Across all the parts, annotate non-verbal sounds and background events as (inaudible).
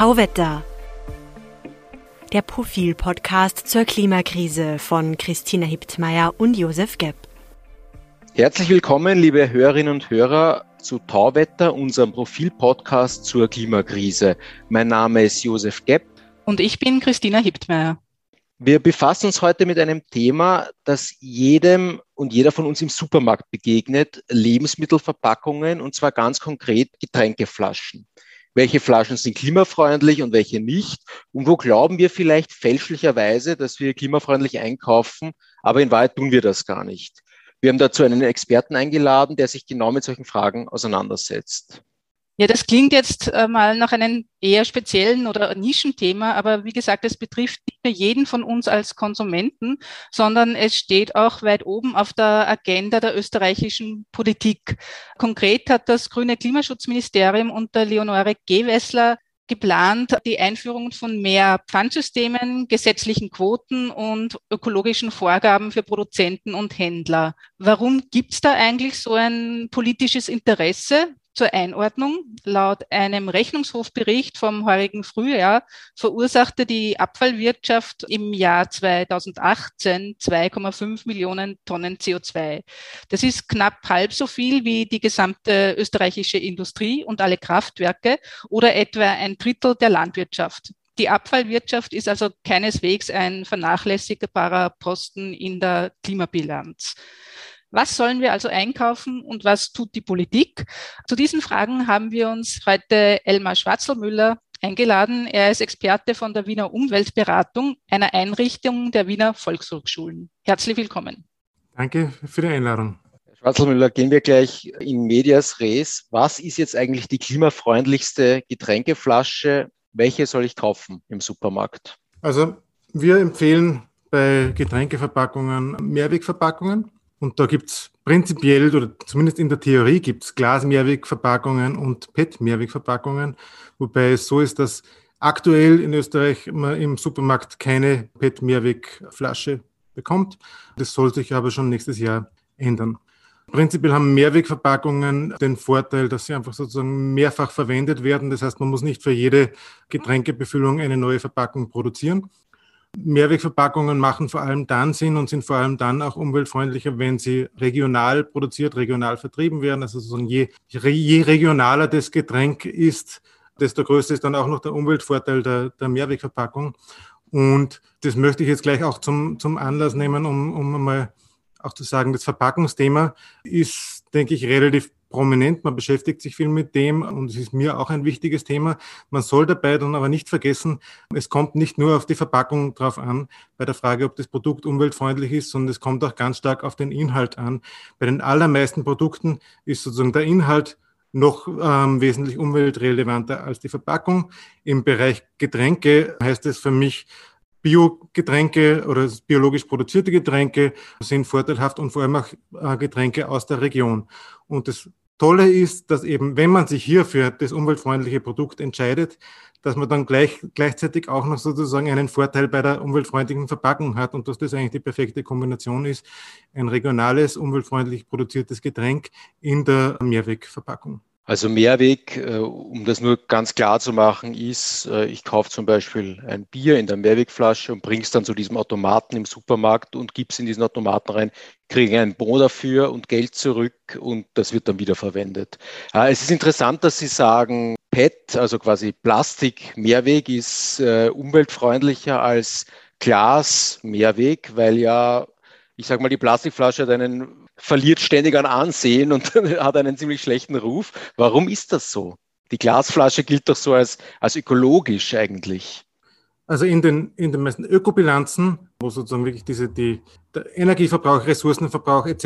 Tauwetter. Der Profil-Podcast zur Klimakrise von Christina Hiptmeier und Josef Gepp. Herzlich willkommen, liebe Hörerinnen und Hörer, zu Tauwetter, unserem Profil-Podcast zur Klimakrise. Mein Name ist Josef Gepp. Und ich bin Christina Hiptmeier. Wir befassen uns heute mit einem Thema, das jedem und jeder von uns im Supermarkt begegnet, Lebensmittelverpackungen und zwar ganz konkret Getränkeflaschen. Welche Flaschen sind klimafreundlich und welche nicht? Und wo glauben wir vielleicht fälschlicherweise, dass wir klimafreundlich einkaufen, aber in Wahrheit tun wir das gar nicht. Wir haben dazu einen Experten eingeladen, der sich genau mit solchen Fragen auseinandersetzt. Ja, das klingt jetzt äh, mal nach einem eher speziellen oder Nischenthema, aber wie gesagt, es betrifft nicht nur jeden von uns als Konsumenten, sondern es steht auch weit oben auf der Agenda der österreichischen Politik. Konkret hat das grüne Klimaschutzministerium unter Leonore Gewessler geplant die Einführung von mehr Pfandsystemen, gesetzlichen Quoten und ökologischen Vorgaben für Produzenten und Händler. Warum gibt es da eigentlich so ein politisches Interesse? Zur Einordnung. Laut einem Rechnungshofbericht vom heurigen Frühjahr verursachte die Abfallwirtschaft im Jahr 2018 2,5 Millionen Tonnen CO2. Das ist knapp halb so viel wie die gesamte österreichische Industrie und alle Kraftwerke oder etwa ein Drittel der Landwirtschaft. Die Abfallwirtschaft ist also keineswegs ein vernachlässigbarer Posten in der Klimabilanz. Was sollen wir also einkaufen und was tut die Politik? Zu diesen Fragen haben wir uns heute Elmar Schwarzelmüller eingeladen. Er ist Experte von der Wiener Umweltberatung, einer Einrichtung der Wiener Volkshochschulen. Herzlich willkommen. Danke für die Einladung. Herr Schwarzelmüller, gehen wir gleich in Medias Res. Was ist jetzt eigentlich die klimafreundlichste Getränkeflasche? Welche soll ich kaufen im Supermarkt? Also wir empfehlen bei Getränkeverpackungen Mehrwegverpackungen. Und da gibt's prinzipiell, oder zumindest in der Theorie, gibt's Glas-Mehrwegverpackungen und PET-Mehrwegverpackungen, wobei es so ist, dass aktuell in Österreich man im Supermarkt keine PET-Mehrwegflasche bekommt. Das soll sich aber schon nächstes Jahr ändern. Prinzipiell haben Mehrwegverpackungen den Vorteil, dass sie einfach sozusagen mehrfach verwendet werden. Das heißt, man muss nicht für jede Getränkebefüllung eine neue Verpackung produzieren. Mehrwegverpackungen machen vor allem dann Sinn und sind vor allem dann auch umweltfreundlicher, wenn sie regional produziert, regional vertrieben werden. Also so je, je regionaler das Getränk ist, desto größer ist dann auch noch der Umweltvorteil der, der Mehrwegverpackung. Und das möchte ich jetzt gleich auch zum, zum Anlass nehmen, um, um mal auch zu sagen, das Verpackungsthema ist, denke ich, relativ prominent, man beschäftigt sich viel mit dem und es ist mir auch ein wichtiges Thema. Man soll dabei dann aber nicht vergessen, es kommt nicht nur auf die Verpackung drauf an, bei der Frage, ob das Produkt umweltfreundlich ist, sondern es kommt auch ganz stark auf den Inhalt an. Bei den allermeisten Produkten ist sozusagen der Inhalt noch ähm, wesentlich umweltrelevanter als die Verpackung. Im Bereich Getränke heißt es für mich, Biogetränke oder biologisch produzierte Getränke sind vorteilhaft und vor allem auch äh, Getränke aus der Region. Und das Tolle ist, dass eben, wenn man sich hier für das umweltfreundliche Produkt entscheidet, dass man dann gleich, gleichzeitig auch noch sozusagen einen Vorteil bei der umweltfreundlichen Verpackung hat und dass das eigentlich die perfekte Kombination ist, ein regionales, umweltfreundlich produziertes Getränk in der Mehrwegverpackung. Also Mehrweg, äh, um das nur ganz klar zu machen, ist, äh, ich kaufe zum Beispiel ein Bier in der Mehrwegflasche und bringe es dann zu diesem Automaten im Supermarkt und gebe es in diesen Automaten rein, kriege einen Bon dafür und Geld zurück und das wird dann wieder verwendet. Äh, es ist interessant, dass Sie sagen, PET, also quasi Plastik, Mehrweg ist umweltfreundlicher als Glas, Mehrweg, weil ja ich sage mal, die Plastikflasche hat einen, verliert ständig an Ansehen und (laughs) hat einen ziemlich schlechten Ruf. Warum ist das so? Die Glasflasche gilt doch so als, als ökologisch eigentlich. Also in den, in den meisten Ökobilanzen, wo sozusagen wirklich diese, die, der Energieverbrauch, Ressourcenverbrauch etc.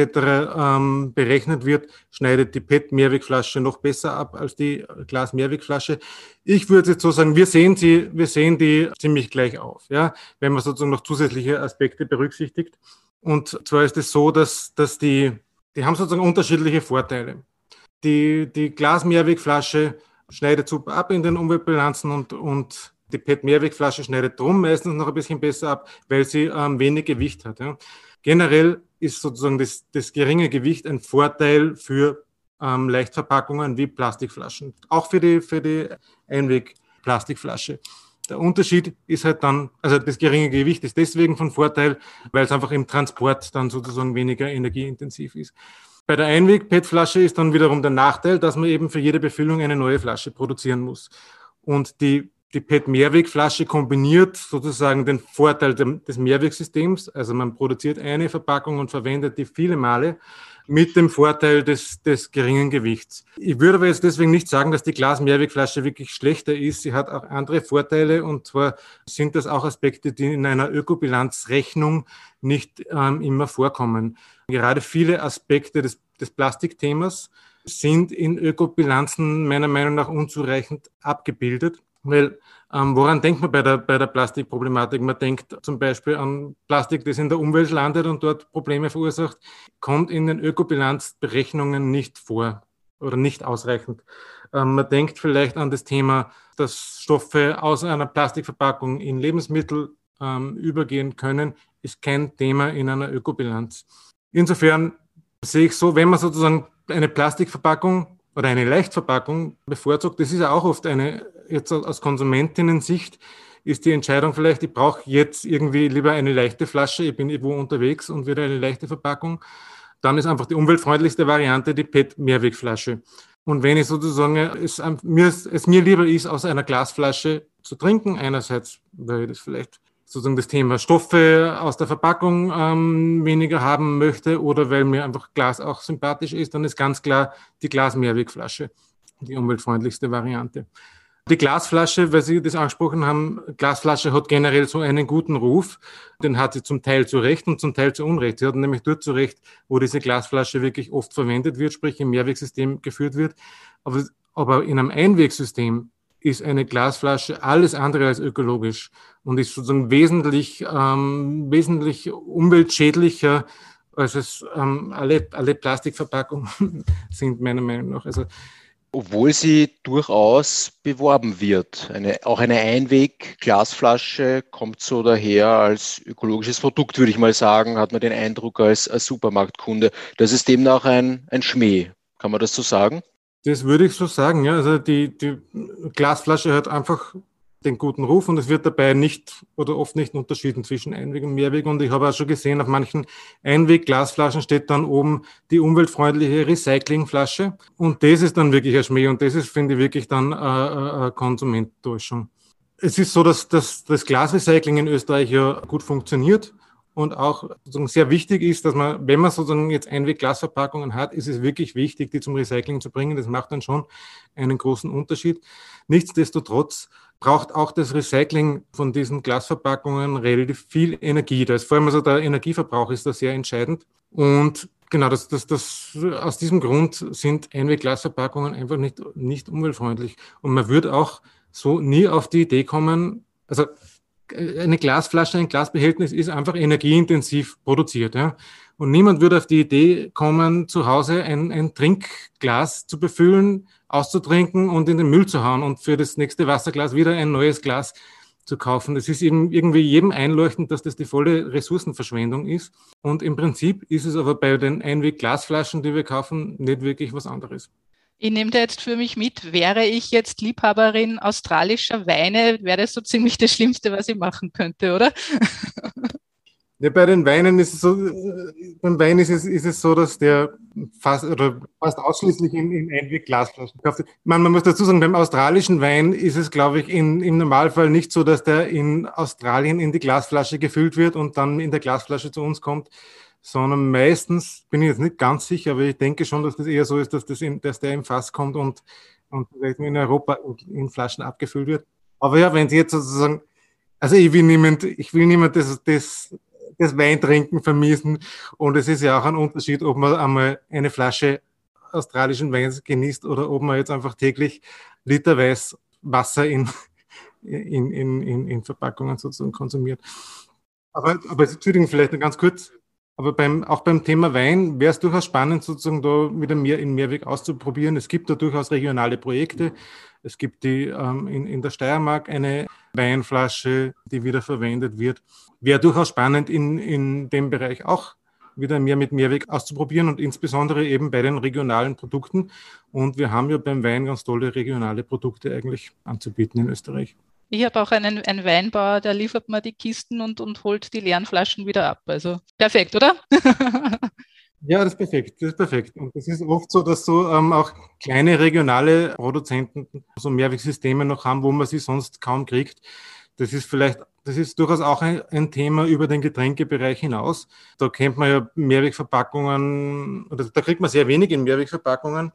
Ähm, berechnet wird, schneidet die PET-Mehrwegflasche noch besser ab als die Glas-Mehrwegflasche. Ich würde jetzt so sagen, wir sehen sie, wir sehen die ziemlich gleich auf, ja, wenn man sozusagen noch zusätzliche Aspekte berücksichtigt. Und zwar ist es so, dass, dass die, die haben sozusagen unterschiedliche Vorteile. Die, die Glas-Mehrwegflasche schneidet super ab in den Umweltbilanzen und, und die PET-Mehrwegflasche schneidet drum meistens noch ein bisschen besser ab, weil sie ähm, wenig Gewicht hat. Ja. Generell ist sozusagen das, das geringe Gewicht ein Vorteil für ähm, Leichtverpackungen wie Plastikflaschen. Auch für die, für die Einweg Plastikflasche. Der Unterschied ist halt dann, also das geringe Gewicht ist deswegen von Vorteil, weil es einfach im Transport dann sozusagen weniger energieintensiv ist. Bei der Einweg-PET-Flasche ist dann wiederum der Nachteil, dass man eben für jede Befüllung eine neue Flasche produzieren muss. Und die, die PET-Mehrwegflasche kombiniert sozusagen den Vorteil des Mehrwegsystems. Also man produziert eine Verpackung und verwendet die viele Male mit dem Vorteil des, des geringen Gewichts. Ich würde aber jetzt deswegen nicht sagen, dass die Glas-Mehrwegflasche wirklich schlechter ist. Sie hat auch andere Vorteile und zwar sind das auch Aspekte, die in einer Ökobilanzrechnung nicht ähm, immer vorkommen. Gerade viele Aspekte des, des Plastikthemas sind in Ökobilanzen meiner Meinung nach unzureichend abgebildet. Weil ähm, woran denkt man bei der, bei der Plastikproblematik? Man denkt zum Beispiel an Plastik, das in der Umwelt landet und dort Probleme verursacht, kommt in den Ökobilanzberechnungen nicht vor oder nicht ausreichend. Ähm, man denkt vielleicht an das Thema, dass Stoffe aus einer Plastikverpackung in Lebensmittel ähm, übergehen können, ist kein Thema in einer Ökobilanz. Insofern sehe ich so, wenn man sozusagen eine Plastikverpackung oder eine Leichtverpackung bevorzugt, das ist ja auch oft eine jetzt aus Konsumentinnen-Sicht ist die Entscheidung vielleicht, ich brauche jetzt irgendwie lieber eine leichte Flasche, ich bin irgendwo unterwegs und wieder eine leichte Verpackung. Dann ist einfach die umweltfreundlichste Variante die PET-Mehrwegflasche. Und wenn ich sozusagen es mir, es mir lieber ist, aus einer Glasflasche zu trinken, einerseits, weil ich das vielleicht sozusagen das Thema Stoffe aus der Verpackung ähm, weniger haben möchte oder weil mir einfach Glas auch sympathisch ist, dann ist ganz klar die Glas-Mehrwegflasche die umweltfreundlichste Variante. Die Glasflasche, weil Sie das angesprochen haben, Glasflasche hat generell so einen guten Ruf. Den hat sie zum Teil zu Recht und zum Teil zu Unrecht. Sie hat nämlich dort zu Recht, wo diese Glasflasche wirklich oft verwendet wird, sprich im Mehrwegsystem geführt wird. Aber, aber in einem Einwegsystem ist eine Glasflasche alles andere als ökologisch und ist sozusagen wesentlich, ähm, wesentlich umweltschädlicher als es ähm, alle, alle Plastikverpackungen (laughs) sind, meiner Meinung nach. Also obwohl sie durchaus beworben wird. Eine, auch eine Einweg-Glasflasche kommt so daher als ökologisches Produkt, würde ich mal sagen, hat man den Eindruck als, als Supermarktkunde. Das ist demnach ein, ein Schmäh. Kann man das so sagen? Das würde ich so sagen, ja. Also die, die Glasflasche hat einfach den guten Ruf und es wird dabei nicht oder oft nicht unterschieden zwischen Einweg und Mehrweg. Und ich habe auch schon gesehen, auf manchen Einweg-Glasflaschen steht dann oben die umweltfreundliche Recyclingflasche. Und das ist dann wirklich ein Schmäh und das ist, finde ich, wirklich dann eine Konsumententäuschung. Es ist so, dass, dass das Glasrecycling in Österreich ja gut funktioniert und auch sozusagen sehr wichtig ist, dass man, wenn man sozusagen jetzt Einweg-Glasverpackungen hat, ist es wirklich wichtig, die zum Recycling zu bringen. Das macht dann schon einen großen Unterschied. Nichtsdestotrotz braucht auch das Recycling von diesen Glasverpackungen relativ viel Energie. Da ist vor allem also der Energieverbrauch ist da sehr entscheidend. Und genau, das, das, das, aus diesem Grund sind Einwegglasverpackungen einfach nicht, nicht umweltfreundlich. Und man würde auch so nie auf die Idee kommen, also eine Glasflasche, ein Glasbehältnis ist einfach energieintensiv produziert. Ja? Und niemand würde auf die Idee kommen, zu Hause ein, ein Trinkglas zu befüllen, auszutrinken und in den Müll zu hauen und für das nächste Wasserglas wieder ein neues Glas zu kaufen. Es ist eben irgendwie jedem einleuchtend, dass das die volle Ressourcenverschwendung ist. Und im Prinzip ist es aber bei den Einweg-Glasflaschen, die wir kaufen, nicht wirklich was anderes. Ich nehme da jetzt für mich mit, wäre ich jetzt Liebhaberin australischer Weine, wäre das so ziemlich das Schlimmste, was ich machen könnte, oder? (laughs) Ja, bei den Weinen ist es so, beim Wein ist es, ist es so, dass der fast oder fast ausschließlich in, in Einweg-Glasflaschen gekauft wird. Man, man muss dazu sagen, beim australischen Wein ist es, glaube ich, in, im Normalfall nicht so, dass der in Australien in die Glasflasche gefüllt wird und dann in der Glasflasche zu uns kommt, sondern meistens, bin ich jetzt nicht ganz sicher, aber ich denke schon, dass das eher so ist, dass, das in, dass der im Fass kommt und, und vielleicht in Europa in Flaschen abgefüllt wird. Aber ja, wenn Sie jetzt sozusagen, also ich will niemand, ich will niemand das, das das Weintrinken vermissen. Und es ist ja auch ein Unterschied, ob man einmal eine Flasche australischen Weins genießt oder ob man jetzt einfach täglich literweise Wasser in, in, in, in, in Verpackungen sozusagen konsumiert. Aber, aber Entschuldigung, vielleicht noch ganz kurz. Aber beim, auch beim Thema Wein wäre es durchaus spannend, sozusagen da wieder mehr in Mehrweg auszuprobieren. Es gibt da durchaus regionale Projekte. Es gibt die ähm, in, in der Steiermark eine Weinflasche, die wieder verwendet wird. Wäre durchaus spannend, in, in dem Bereich auch wieder mehr mit Mehrweg auszuprobieren und insbesondere eben bei den regionalen Produkten. Und wir haben ja beim Wein ganz tolle regionale Produkte eigentlich anzubieten in Österreich. Ich habe auch einen, einen Weinbauer, der liefert mir die Kisten und, und holt die leeren Flaschen wieder ab. Also perfekt, oder? (laughs) Ja, das ist perfekt. Das ist perfekt. Und das ist oft so, dass so ähm, auch kleine regionale Produzenten so Mehrwegsysteme noch haben, wo man sie sonst kaum kriegt. Das ist vielleicht, das ist durchaus auch ein, ein, Thema über den Getränkebereich hinaus. Da kennt man ja Mehrwegverpackungen, oder da kriegt man sehr wenig in Mehrwegverpackungen.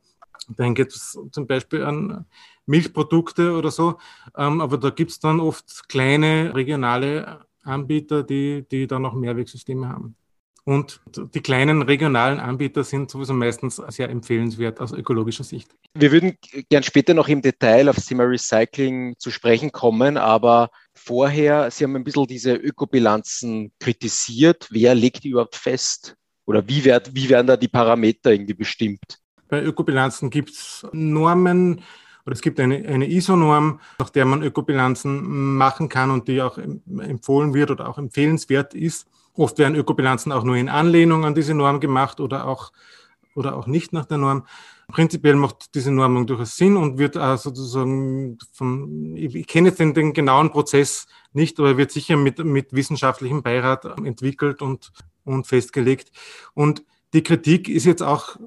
Dann geht es zum Beispiel an Milchprodukte oder so. Ähm, aber da gibt es dann oft kleine regionale Anbieter, die, die dann noch Mehrwegsysteme haben. Und die kleinen regionalen Anbieter sind sowieso meistens sehr empfehlenswert aus ökologischer Sicht. Wir würden gern später noch im Detail auf Thema Recycling zu sprechen kommen, aber vorher, Sie haben ein bisschen diese Ökobilanzen kritisiert. Wer legt die überhaupt fest? Oder wie, werd, wie werden da die Parameter irgendwie bestimmt? Bei Ökobilanzen gibt es Normen, oder es gibt eine, eine ISO-Norm, nach der man Ökobilanzen machen kann und die auch empfohlen wird oder auch empfehlenswert ist. Oft werden Ökobilanzen auch nur in Anlehnung an diese Norm gemacht oder auch, oder auch nicht nach der Norm. Prinzipiell macht diese Normung durchaus Sinn und wird sozusagen von, ich, kenne jetzt den, den, genauen Prozess nicht, aber wird sicher mit, mit wissenschaftlichem Beirat entwickelt und, und festgelegt. Und die Kritik ist jetzt auch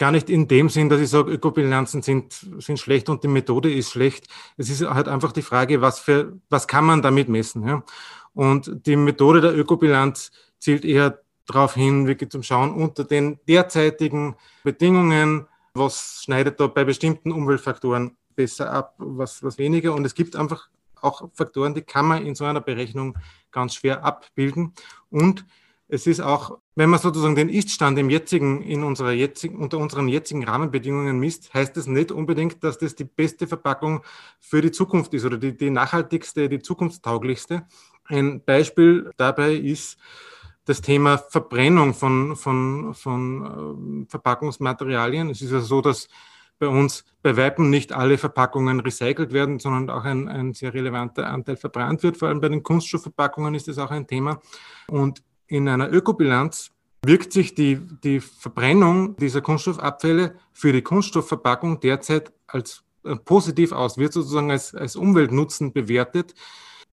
gar nicht in dem Sinn, dass ich sage, Ökobilanzen sind, sind schlecht und die Methode ist schlecht. Es ist halt einfach die Frage, was für, was kann man damit messen? Ja? Und die Methode der Ökobilanz zielt eher darauf hin, wirklich zum Schauen unter den derzeitigen Bedingungen, was schneidet da bei bestimmten Umweltfaktoren besser ab, was, was weniger. Und es gibt einfach auch Faktoren, die kann man in so einer Berechnung ganz schwer abbilden. Und es ist auch, wenn man sozusagen den Iststand im jetzigen, in unserer jetzigen, unter unseren jetzigen Rahmenbedingungen misst, heißt das nicht unbedingt, dass das die beste Verpackung für die Zukunft ist oder die, die nachhaltigste, die zukunftstauglichste. Ein Beispiel dabei ist das Thema Verbrennung von, von, von äh, Verpackungsmaterialien. Es ist ja so, dass bei uns bei Weitem nicht alle Verpackungen recycelt werden, sondern auch ein, ein sehr relevanter Anteil verbrannt wird. Vor allem bei den Kunststoffverpackungen ist das auch ein Thema. Und in einer Ökobilanz wirkt sich die, die Verbrennung dieser Kunststoffabfälle für die Kunststoffverpackung derzeit als äh, positiv aus, wird sozusagen als, als Umweltnutzen bewertet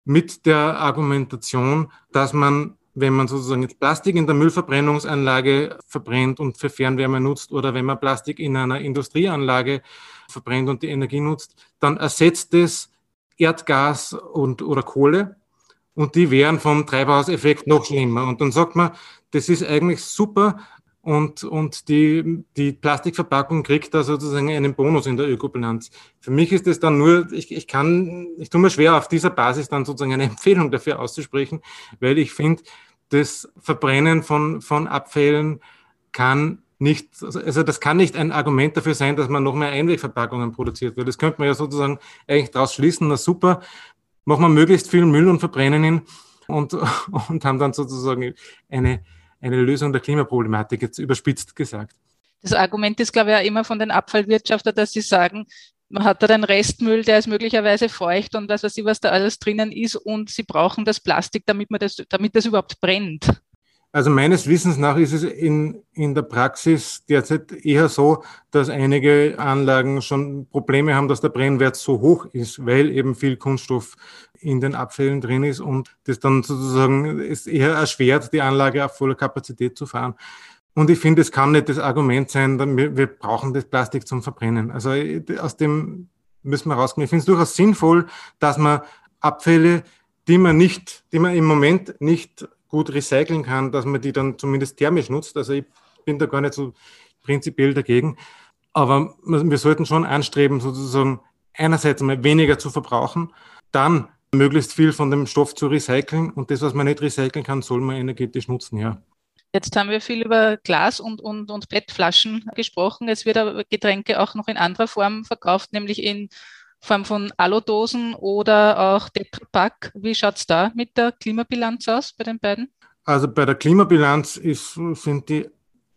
mit der Argumentation, dass man, wenn man sozusagen jetzt Plastik in der Müllverbrennungsanlage verbrennt und für Fernwärme nutzt oder wenn man Plastik in einer Industrieanlage verbrennt und die Energie nutzt, dann ersetzt es Erdgas und, oder Kohle und die wären vom Treibhauseffekt noch schlimmer. Und dann sagt man, das ist eigentlich super, und, und die, die Plastikverpackung kriegt da sozusagen einen Bonus in der Ökobilanz. Für mich ist es dann nur, ich, ich kann, ich tue mir schwer, auf dieser Basis dann sozusagen eine (laughs) Empfehlung dafür auszusprechen, weil ich finde, das Verbrennen von, von Abfällen kann nicht, also das kann nicht ein Argument dafür sein, dass man noch mehr Einwegverpackungen produziert, weil das könnte man ja sozusagen eigentlich daraus schließen, na super, machen wir möglichst viel Müll und verbrennen ihn und, (laughs) und haben dann sozusagen eine, eine Lösung der Klimaproblematik, jetzt überspitzt gesagt. Das Argument ist, glaube ich, auch immer von den Abfallwirtschaftern, dass sie sagen, man hat da den Restmüll, der ist möglicherweise feucht und was weiß ich, was da alles drinnen ist und sie brauchen das Plastik, damit man das, damit das überhaupt brennt. Also meines Wissens nach ist es in, in der Praxis derzeit eher so, dass einige Anlagen schon Probleme haben, dass der Brennwert so hoch ist, weil eben viel Kunststoff in den Abfällen drin ist und das dann sozusagen ist eher erschwert, die Anlage auf voller Kapazität zu fahren. Und ich finde, es kann nicht das Argument sein, wir, brauchen das Plastik zum Verbrennen. Also aus dem müssen wir rauskommen. Ich finde es durchaus sinnvoll, dass man Abfälle, die man nicht, die man im Moment nicht gut recyceln kann, dass man die dann zumindest thermisch nutzt. Also ich bin da gar nicht so prinzipiell dagegen. Aber wir sollten schon anstreben, sozusagen einerseits einmal weniger zu verbrauchen, dann möglichst viel von dem Stoff zu recyceln und das, was man nicht recyceln kann, soll man energetisch nutzen, ja. Jetzt haben wir viel über Glas und, und, und PET-Flaschen gesprochen. Es wird aber Getränke auch noch in anderer Form verkauft, nämlich in Form von Aludosen oder auch Tetrapack. Wie schaut es da mit der Klimabilanz aus bei den beiden? Also bei der Klimabilanz ist, sind die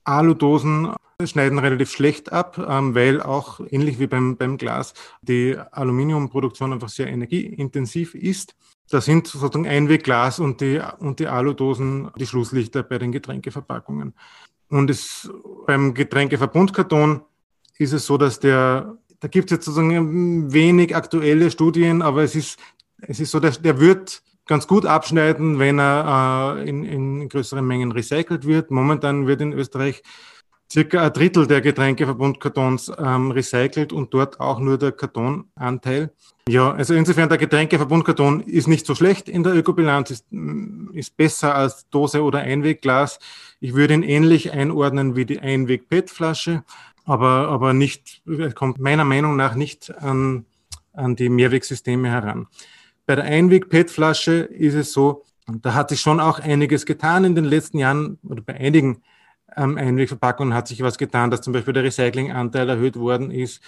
Aludosen schneiden relativ schlecht ab, ähm, weil auch ähnlich wie beim, beim Glas die Aluminiumproduktion einfach sehr energieintensiv ist. Da sind sozusagen Einwegglas und die, und die Aludosen die Schlusslichter bei den Getränkeverpackungen. Und es, beim Getränkeverbundkarton ist es so, dass der, da gibt es jetzt sozusagen wenig aktuelle Studien, aber es ist, es ist so, der, der wird ganz gut abschneiden, wenn er äh, in, in größeren Mengen recycelt wird. Momentan wird in Österreich circa ein Drittel der Getränkeverbundkartons ähm, recycelt und dort auch nur der Kartonanteil. Ja, also insofern der Getränkeverbundkarton ist nicht so schlecht in der Ökobilanz, ist, ist besser als Dose oder Einwegglas. Ich würde ihn ähnlich einordnen wie die Einweg-PET-Flasche, aber, aber nicht, kommt meiner Meinung nach nicht an, an die Mehrwegsysteme heran. Bei der Einweg-PET-Flasche ist es so, da hat sich schon auch einiges getan in den letzten Jahren oder bei einigen ähm, Einwegverpackungen hat sich was getan, dass zum Beispiel der Recyclinganteil erhöht worden ist,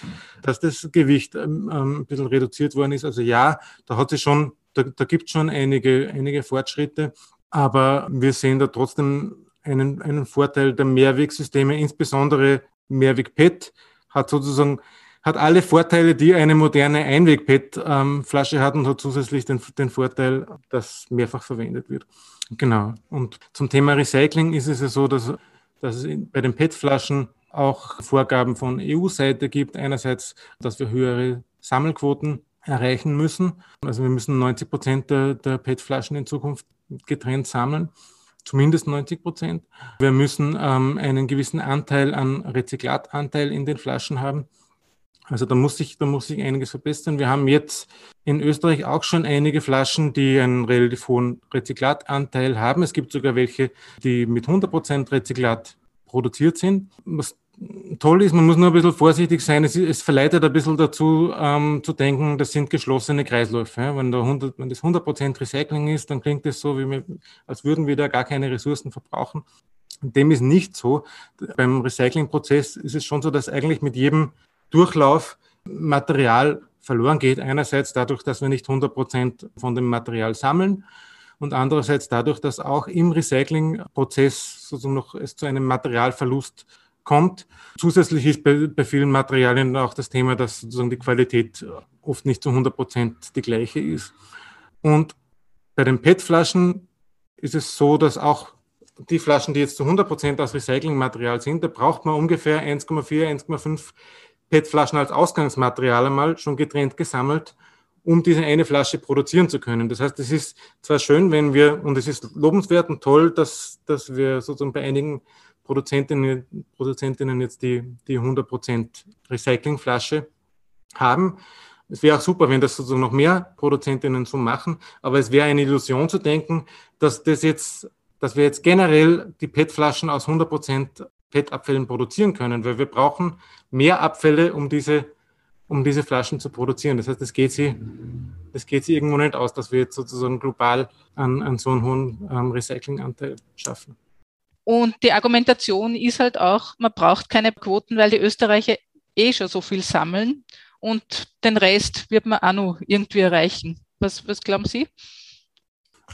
dass das Gewicht ähm, ähm, ein bisschen reduziert worden ist. Also ja, da hat sich schon, da, da gibt es schon einige, einige Fortschritte, aber wir sehen da trotzdem einen, einen Vorteil der Mehrwegsysteme, insbesondere Mehrweg-PET hat sozusagen hat alle Vorteile, die eine moderne Einweg-PET-Flasche hat und hat zusätzlich den, den Vorteil, dass mehrfach verwendet wird. Genau. Und zum Thema Recycling ist es ja so, dass dass es bei den PET-Flaschen auch Vorgaben von EU-Seite gibt. Einerseits, dass wir höhere Sammelquoten erreichen müssen. Also wir müssen 90 Prozent der, der PET-Flaschen in Zukunft getrennt sammeln. Zumindest 90 Prozent. Wir müssen ähm, einen gewissen Anteil an Rezyklatanteil in den Flaschen haben. Also da muss sich, da muss sich einiges verbessern. Wir haben jetzt in Österreich auch schon einige Flaschen, die einen relativ hohen Rezyklatanteil haben. Es gibt sogar welche, die mit 100 Prozent Rezyklat produziert sind. Was toll ist, man muss nur ein bisschen vorsichtig sein. Es, es verleitet ein bisschen dazu, ähm, zu denken, das sind geschlossene Kreisläufe. Wenn, da 100, wenn das 100% Recycling ist, dann klingt das so, wir, als würden wir da gar keine Ressourcen verbrauchen. Dem ist nicht so. Beim Recyclingprozess ist es schon so, dass eigentlich mit jedem Durchlauf Material verloren geht. Einerseits dadurch, dass wir nicht 100 Prozent von dem Material sammeln und andererseits dadurch, dass auch im Recyclingprozess sozusagen noch es zu einem Materialverlust kommt. Zusätzlich ist bei, bei vielen Materialien auch das Thema, dass sozusagen die Qualität oft nicht zu 100 Prozent die gleiche ist. Und bei den PET-Flaschen ist es so, dass auch die Flaschen, die jetzt zu 100 Prozent aus Recyclingmaterial sind, da braucht man ungefähr 1,4, 1,5 PET-Flaschen als Ausgangsmaterial einmal schon getrennt gesammelt, um diese eine Flasche produzieren zu können. Das heißt, es ist zwar schön, wenn wir, und es ist lobenswert und toll, dass, dass wir sozusagen bei einigen Produzentinnen, Produzentinnen jetzt die, die 100% Recyclingflasche haben. Es wäre auch super, wenn das sozusagen noch mehr Produzentinnen so machen, aber es wäre eine Illusion zu denken, dass das jetzt, dass wir jetzt generell die PET-Flaschen aus 100% PET-Abfällen produzieren können, weil wir brauchen mehr Abfälle, um diese, um diese Flaschen zu produzieren. Das heißt, es geht sie, das geht sie irgendwo nicht aus, dass wir jetzt sozusagen global an, an so einen hohen ähm, Recyclinganteil schaffen. Und die Argumentation ist halt auch, man braucht keine Quoten, weil die Österreicher eh schon so viel sammeln und den Rest wird man auch noch irgendwie erreichen. Was, was glauben Sie?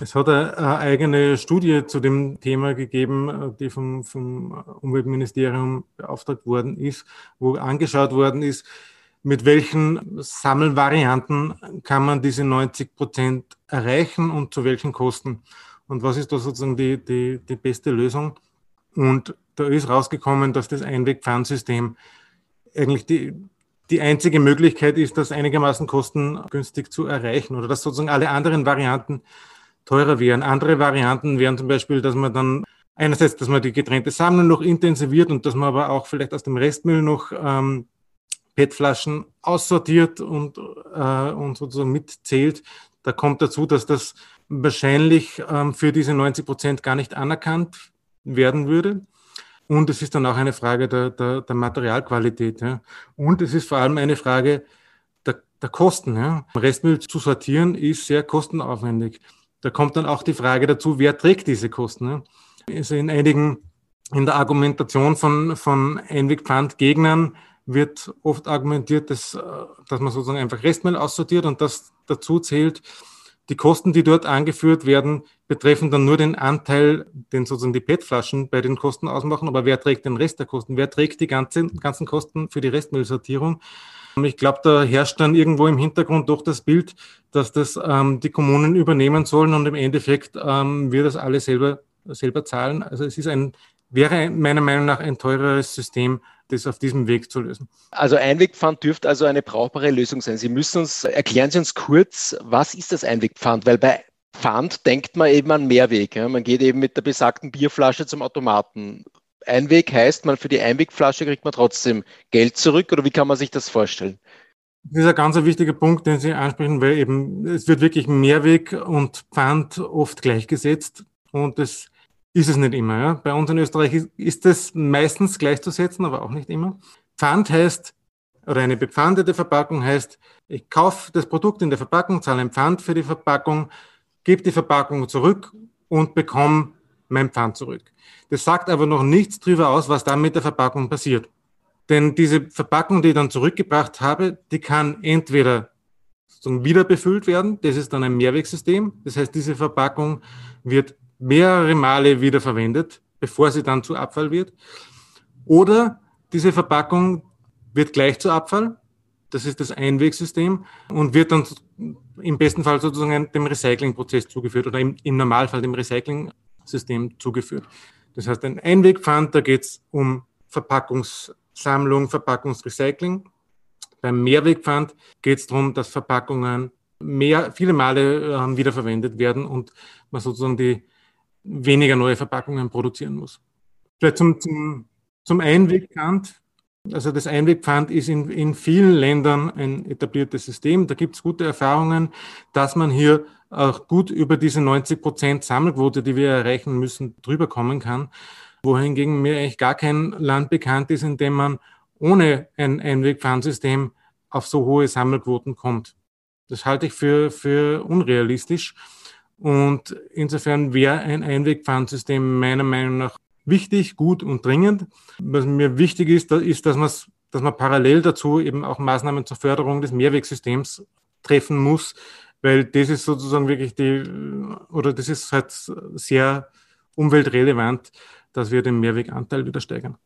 Es hat eine, eigene Studie zu dem Thema gegeben, die vom, vom Umweltministerium beauftragt worden ist, wo angeschaut worden ist, mit welchen Sammelvarianten kann man diese 90 Prozent erreichen und zu welchen Kosten. Und was ist da sozusagen die, die, die beste Lösung? Und da ist rausgekommen, dass das Einwegpfandsystem eigentlich die, die einzige Möglichkeit ist, das einigermaßen kostengünstig zu erreichen oder dass sozusagen alle anderen Varianten teurer wären. Andere Varianten wären zum Beispiel, dass man dann einerseits, dass man die getrennte Sammlung noch intensiviert und dass man aber auch vielleicht aus dem Restmüll noch ähm, PET-Flaschen aussortiert und, äh, und sozusagen mitzählt. Da kommt dazu, dass das wahrscheinlich ähm, für diese 90 Prozent gar nicht anerkannt werden würde. Und es ist dann auch eine Frage der, der, der Materialqualität. Ja. Und es ist vor allem eine Frage der, der Kosten. Ja. Restmüll zu sortieren ist sehr kostenaufwendig. Da kommt dann auch die Frage dazu, wer trägt diese Kosten. Ne? Also in einigen, in der Argumentation von, von Einwegpfandgegnern wird oft argumentiert, dass, äh, dass man sozusagen einfach Restmüll aussortiert und das dazu zählt. Die Kosten, die dort angeführt werden, betreffen dann nur den Anteil, den sozusagen die PET-Flaschen bei den Kosten ausmachen. Aber wer trägt den Rest der Kosten? Wer trägt die ganzen, ganzen Kosten für die Restmüllsortierung? Ich glaube, da herrscht dann irgendwo im Hintergrund doch das Bild, dass das ähm, die Kommunen übernehmen sollen und im Endeffekt ähm, wir das alle selber, selber zahlen. Also es ist ein, wäre meiner Meinung nach ein teureres System, das auf diesem Weg zu lösen. Also Einwegpfand dürfte also eine brauchbare Lösung sein. Sie müssen uns, erklären Sie uns kurz, was ist das Einwegpfand? Weil bei Pfand denkt man eben an Mehrweg. Ja? Man geht eben mit der besagten Bierflasche zum Automaten. Einweg heißt, man für die Einwegflasche kriegt man trotzdem Geld zurück oder wie kann man sich das vorstellen? Das ist ein ganz wichtiger Punkt, den Sie ansprechen, weil eben es wird wirklich Mehrweg und Pfand oft gleichgesetzt und das ist es nicht immer. Ja. Bei uns in Österreich ist es meistens gleichzusetzen, aber auch nicht immer. Pfand heißt, oder eine bepfandete Verpackung heißt, ich kaufe das Produkt in der Verpackung, zahle ein Pfand für die Verpackung, gebe die Verpackung zurück und bekomme mein Pfand zurück. Das sagt aber noch nichts darüber aus, was dann mit der Verpackung passiert. Denn diese Verpackung, die ich dann zurückgebracht habe, die kann entweder wieder befüllt werden, das ist dann ein Mehrwegsystem. Das heißt, diese Verpackung wird mehrere Male wieder verwendet, bevor sie dann zu Abfall wird. Oder diese Verpackung wird gleich zu Abfall. Das ist das Einwegsystem und wird dann im besten Fall sozusagen dem Recyclingprozess zugeführt oder im, im Normalfall dem Recycling-System zugeführt. Das heißt, ein Einwegpfand, da geht es um Verpackungssammlung, Verpackungsrecycling. Beim Mehrwegpfand geht es darum, dass Verpackungen mehr, viele Male äh, wiederverwendet werden und man sozusagen die weniger neue Verpackungen produzieren muss. Vielleicht zum, zum, zum Einwegpfand. Also das Einwegpfand ist in, in vielen Ländern ein etabliertes System. Da gibt es gute Erfahrungen, dass man hier auch gut über diese 90 Prozent Sammelquote, die wir erreichen müssen, drüber kommen kann. Wohingegen mir eigentlich gar kein Land bekannt ist, in dem man ohne ein Einwegpfandsystem auf so hohe Sammelquoten kommt. Das halte ich für, für unrealistisch. Und insofern wäre ein Einwegpfandsystem meiner Meinung nach wichtig, gut und dringend. Was mir wichtig ist, ist, dass dass man parallel dazu eben auch Maßnahmen zur Förderung des Mehrwegsystems treffen muss, weil das ist sozusagen wirklich die, oder das ist halt sehr umweltrelevant, dass wir den Mehrweganteil wieder steigern.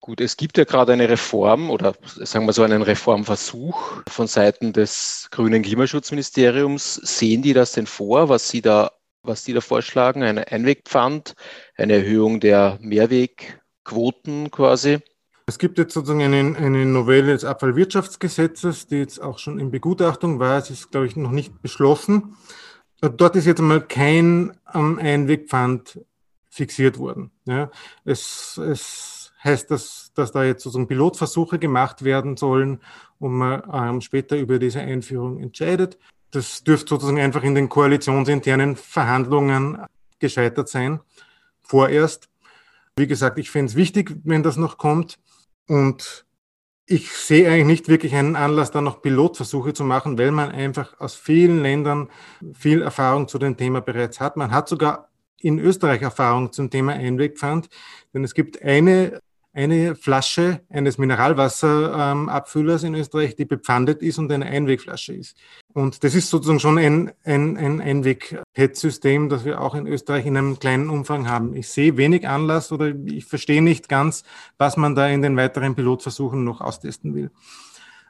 Gut, es gibt ja gerade eine Reform oder sagen wir so einen Reformversuch von Seiten des grünen Klimaschutzministeriums. Sehen die das denn vor, was Sie da, was die da vorschlagen? Ein Einwegpfand, eine Erhöhung der Mehrwegquoten quasi? Es gibt jetzt sozusagen eine, eine Novelle des Abfallwirtschaftsgesetzes, die jetzt auch schon in Begutachtung war. Es ist, glaube ich, noch nicht beschlossen. Dort ist jetzt einmal kein Einwegpfand fixiert worden. Ja, es, es heißt das, dass da jetzt sozusagen Pilotversuche gemacht werden sollen und man ähm, später über diese Einführung entscheidet. Das dürfte sozusagen einfach in den koalitionsinternen Verhandlungen gescheitert sein, vorerst. Wie gesagt, ich fände es wichtig, wenn das noch kommt. Und ich sehe eigentlich nicht wirklich einen Anlass, da noch Pilotversuche zu machen, weil man einfach aus vielen Ländern viel Erfahrung zu dem Thema bereits hat. Man hat sogar in Österreich Erfahrung zum Thema Einwegpfand, denn es gibt eine eine Flasche eines Mineralwasserabfüllers in Österreich, die bepfandet ist und eine Einwegflasche ist. Und das ist sozusagen schon ein, ein, ein Einweg-PET-System, das wir auch in Österreich in einem kleinen Umfang haben. Ich sehe wenig Anlass oder ich verstehe nicht ganz, was man da in den weiteren Pilotversuchen noch austesten will.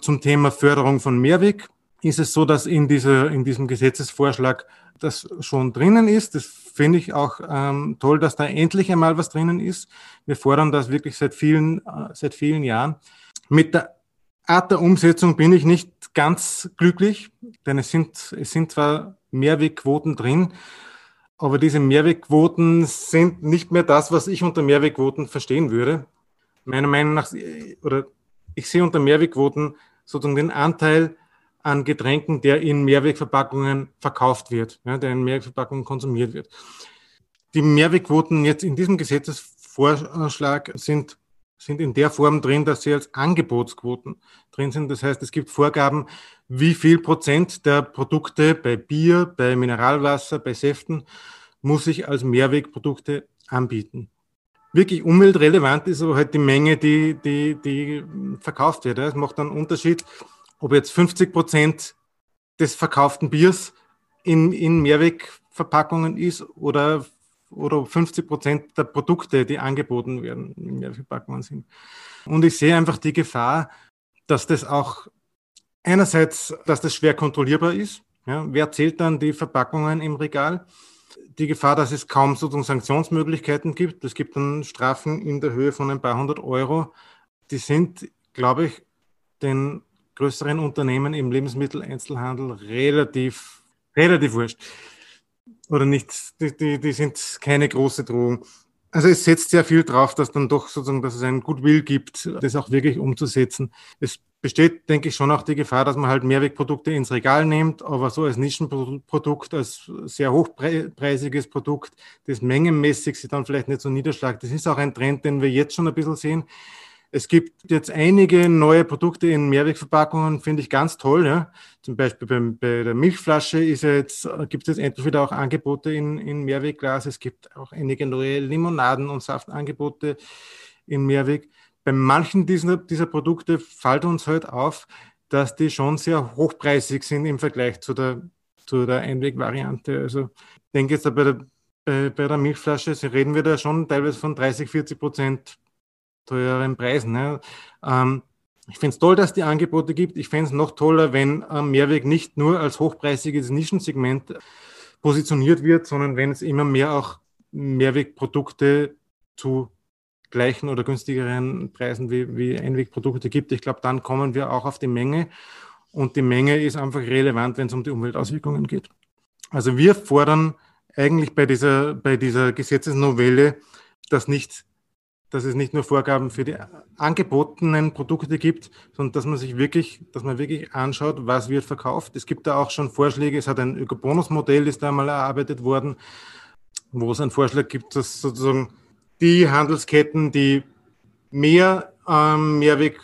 Zum Thema Förderung von Mehrweg ist es so, dass in, dieser, in diesem Gesetzesvorschlag das schon drinnen ist. Das finde ich auch ähm, toll, dass da endlich einmal was drinnen ist. Wir fordern das wirklich seit vielen, äh, seit vielen Jahren. Mit der Art der Umsetzung bin ich nicht ganz glücklich, denn es sind, es sind zwar Mehrwegquoten drin, aber diese Mehrwegquoten sind nicht mehr das, was ich unter Mehrwegquoten verstehen würde. Meiner Meinung nach, oder ich sehe unter Mehrwegquoten sozusagen den Anteil an Getränken, der in Mehrwegverpackungen verkauft wird, ja, der in Mehrwegverpackungen konsumiert wird. Die Mehrwegquoten jetzt in diesem Gesetzesvorschlag sind, sind in der Form drin, dass sie als Angebotsquoten drin sind. Das heißt, es gibt Vorgaben, wie viel Prozent der Produkte bei Bier, bei Mineralwasser, bei Säften muss ich als Mehrwegprodukte anbieten. Wirklich umweltrelevant ist aber halt die Menge, die, die, die verkauft wird. Es macht einen Unterschied, ob jetzt 50 Prozent des verkauften Biers in, in Mehrwegverpackungen ist oder, oder 50 Prozent der Produkte, die angeboten werden, in Mehrwegverpackungen sind. Und ich sehe einfach die Gefahr, dass das auch einerseits, dass das schwer kontrollierbar ist. Ja, wer zählt dann die Verpackungen im Regal? Die Gefahr, dass es kaum sozusagen Sanktionsmöglichkeiten gibt. Es gibt dann Strafen in der Höhe von ein paar hundert Euro. Die sind, glaube ich, den größeren Unternehmen im Lebensmitteleinzelhandel relativ, relativ wurscht. Oder nicht, die, die, die sind keine große Drohung. Also es setzt sehr viel drauf, dass dann doch sozusagen, dass es einen Goodwill gibt, das auch wirklich umzusetzen. Es besteht, denke ich, schon auch die Gefahr, dass man halt Mehrwegprodukte ins Regal nimmt, aber so als Nischenprodukt, als sehr hochpreisiges Produkt, das mengenmäßig sich dann vielleicht nicht so niederschlägt. Das ist auch ein Trend, den wir jetzt schon ein bisschen sehen. Es gibt jetzt einige neue Produkte in Mehrwegverpackungen, finde ich ganz toll. Ja. Zum Beispiel beim, bei der Milchflasche ist jetzt, gibt es jetzt endlich wieder auch Angebote in, in Mehrwegglas. Es gibt auch einige neue Limonaden und Saftangebote in Mehrweg. Bei manchen dieser, dieser Produkte fällt uns halt auf, dass die schon sehr hochpreisig sind im Vergleich zu der, zu der Einwegvariante. Also ich denke jetzt bei der, bei, bei der Milchflasche, reden wir da schon teilweise von 30, 40 Prozent teureren Preisen. Ne? Ähm, ich finde es toll, dass die Angebote gibt. Ich fände es noch toller, wenn ähm, Mehrweg nicht nur als hochpreisiges Nischensegment positioniert wird, sondern wenn es immer mehr auch Mehrwegprodukte zu gleichen oder günstigeren Preisen wie, wie Einwegprodukte gibt. Ich glaube, dann kommen wir auch auf die Menge. Und die Menge ist einfach relevant, wenn es um die Umweltauswirkungen geht. Also wir fordern eigentlich bei dieser, bei dieser Gesetzesnovelle, dass nicht dass es nicht nur Vorgaben für die angebotenen Produkte gibt, sondern dass man sich wirklich, dass man wirklich anschaut, was wird verkauft. Es gibt da auch schon Vorschläge. Es hat ein Ökobonus-Modell, ist da mal erarbeitet worden, wo es einen Vorschlag gibt, dass sozusagen die Handelsketten, die mehr ähm, Mehrweg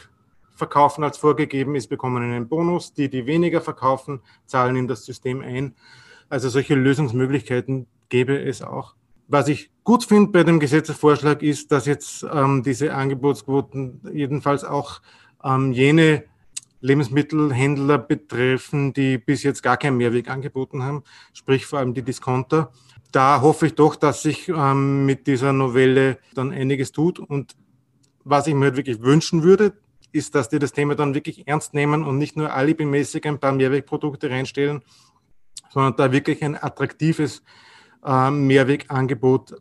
verkaufen als vorgegeben ist, bekommen einen Bonus. Die, die weniger verkaufen, zahlen in das System ein. Also solche Lösungsmöglichkeiten gäbe es auch. Was ich gut finde bei dem Gesetzesvorschlag ist, dass jetzt ähm, diese Angebotsquoten jedenfalls auch ähm, jene Lebensmittelhändler betreffen, die bis jetzt gar keinen Mehrweg angeboten haben, sprich vor allem die Discounter. Da hoffe ich doch, dass sich ähm, mit dieser Novelle dann einiges tut. Und was ich mir halt wirklich wünschen würde, ist, dass die das Thema dann wirklich ernst nehmen und nicht nur alibimäßig ein paar Mehrwegprodukte reinstellen, sondern da wirklich ein attraktives äh, Mehrwegangebot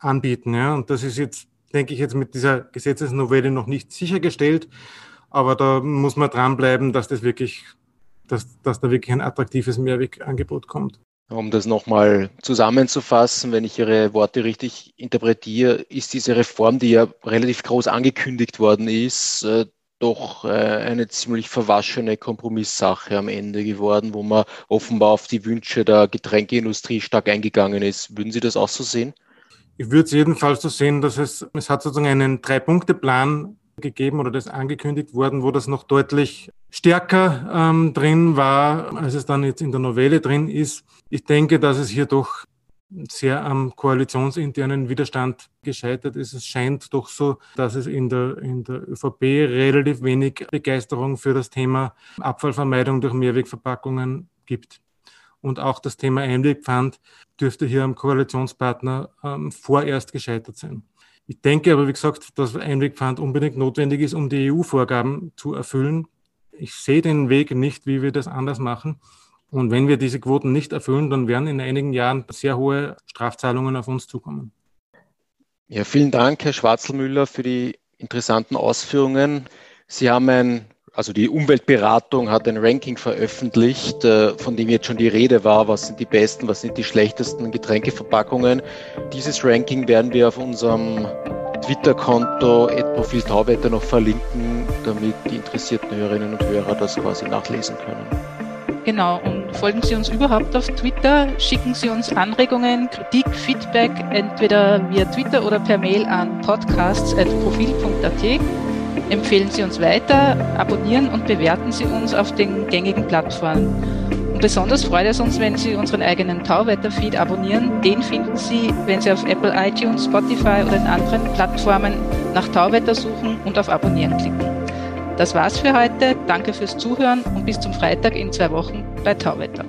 anbieten. Ja. Und das ist jetzt, denke ich, jetzt mit dieser Gesetzesnovelle noch nicht sichergestellt. Aber da muss man dranbleiben, dass das wirklich, dass, dass da wirklich ein attraktives Mehrwegangebot kommt. Um das nochmal zusammenzufassen, wenn ich Ihre Worte richtig interpretiere, ist diese Reform, die ja relativ groß angekündigt worden ist, äh, doch äh, eine ziemlich verwaschene Kompromisssache am Ende geworden, wo man offenbar auf die Wünsche der Getränkeindustrie stark eingegangen ist. Würden Sie das auch so sehen? Ich würde es jedenfalls so sehen, dass es, es hat sozusagen einen Drei-Punkte-Plan gegeben oder das angekündigt worden, wo das noch deutlich stärker ähm, drin war, als es dann jetzt in der Novelle drin ist. Ich denke, dass es hier doch sehr am koalitionsinternen Widerstand gescheitert ist. Es scheint doch so, dass es in der, in der ÖVP relativ wenig Begeisterung für das Thema Abfallvermeidung durch Mehrwegverpackungen gibt. Und auch das Thema Einwegpfand dürfte hier am Koalitionspartner ähm, vorerst gescheitert sein. Ich denke aber, wie gesagt, dass Einwegpfand unbedingt notwendig ist, um die EU-Vorgaben zu erfüllen. Ich sehe den Weg nicht, wie wir das anders machen. Und wenn wir diese Quoten nicht erfüllen, dann werden in einigen Jahren sehr hohe Strafzahlungen auf uns zukommen. Ja, vielen Dank, Herr Schwarzelmüller, für die interessanten Ausführungen. Sie haben ein, also die Umweltberatung hat ein Ranking veröffentlicht, äh, von dem jetzt schon die Rede war, was sind die besten, was sind die schlechtesten Getränkeverpackungen. Dieses Ranking werden wir auf unserem Twitter-Konto Profil Tauwetter noch verlinken, damit die interessierten Hörerinnen und Hörer das quasi nachlesen können. Genau, und folgen Sie uns überhaupt auf Twitter, schicken Sie uns Anregungen, Kritik, Feedback, entweder via Twitter oder per Mail an podcasts.profil.at. Empfehlen Sie uns weiter, abonnieren und bewerten Sie uns auf den gängigen Plattformen. Und besonders freut es uns, wenn Sie unseren eigenen Tauwetter-Feed abonnieren. Den finden Sie, wenn Sie auf Apple iTunes, Spotify oder in anderen Plattformen nach Tauwetter suchen und auf Abonnieren klicken. Das war's für heute. Danke fürs Zuhören und bis zum Freitag in zwei Wochen bei Tauwetter.